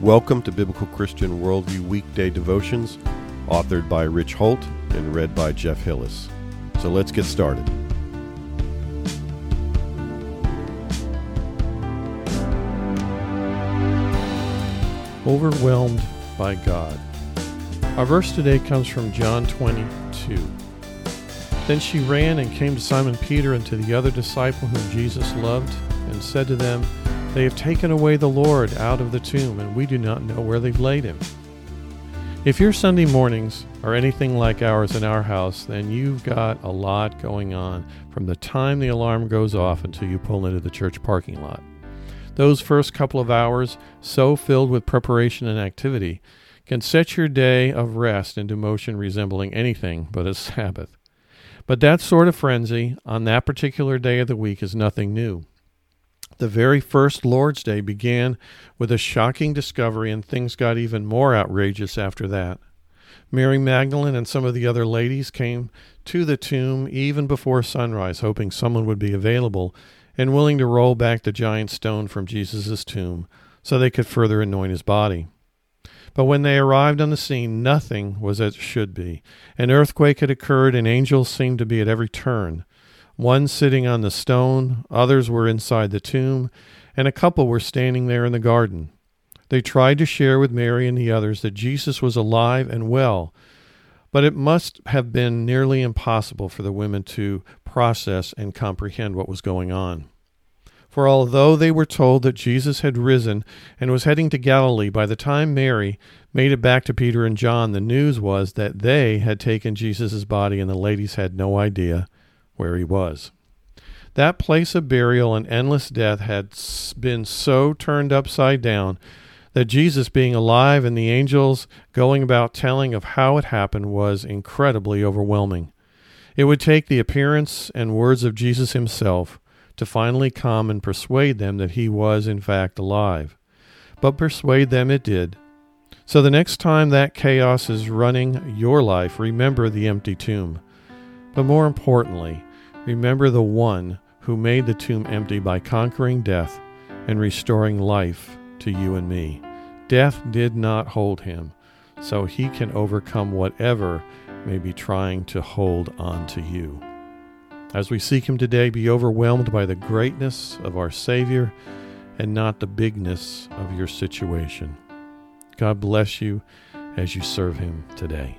Welcome to Biblical Christian Worldview Weekday Devotions, authored by Rich Holt and read by Jeff Hillis. So let's get started. Overwhelmed by God. Our verse today comes from John 22. Then she ran and came to Simon Peter and to the other disciple whom Jesus loved, and said to them, they have taken away the Lord out of the tomb, and we do not know where they've laid him. If your Sunday mornings are anything like ours in our house, then you've got a lot going on from the time the alarm goes off until you pull into the church parking lot. Those first couple of hours, so filled with preparation and activity, can set your day of rest into motion resembling anything but a Sabbath. But that sort of frenzy on that particular day of the week is nothing new. The very first Lord's Day began with a shocking discovery, and things got even more outrageous after that. Mary Magdalene and some of the other ladies came to the tomb even before sunrise, hoping someone would be available and willing to roll back the giant stone from Jesus' tomb so they could further anoint his body. But when they arrived on the scene, nothing was as it should be. An earthquake had occurred, and angels seemed to be at every turn one sitting on the stone, others were inside the tomb, and a couple were standing there in the garden. They tried to share with Mary and the others that Jesus was alive and well, but it must have been nearly impossible for the women to process and comprehend what was going on. For although they were told that Jesus had risen and was heading to Galilee, by the time Mary made it back to Peter and John, the news was that they had taken Jesus' body and the ladies had no idea where he was. That place of burial and endless death had been so turned upside down that Jesus being alive and the angels going about telling of how it happened was incredibly overwhelming. It would take the appearance and words of Jesus himself to finally come and persuade them that he was in fact alive. But persuade them it did. So the next time that chaos is running your life, remember the empty tomb. But more importantly, remember the one who made the tomb empty by conquering death and restoring life to you and me. Death did not hold him, so he can overcome whatever may be trying to hold on to you. As we seek him today, be overwhelmed by the greatness of our Savior and not the bigness of your situation. God bless you as you serve him today.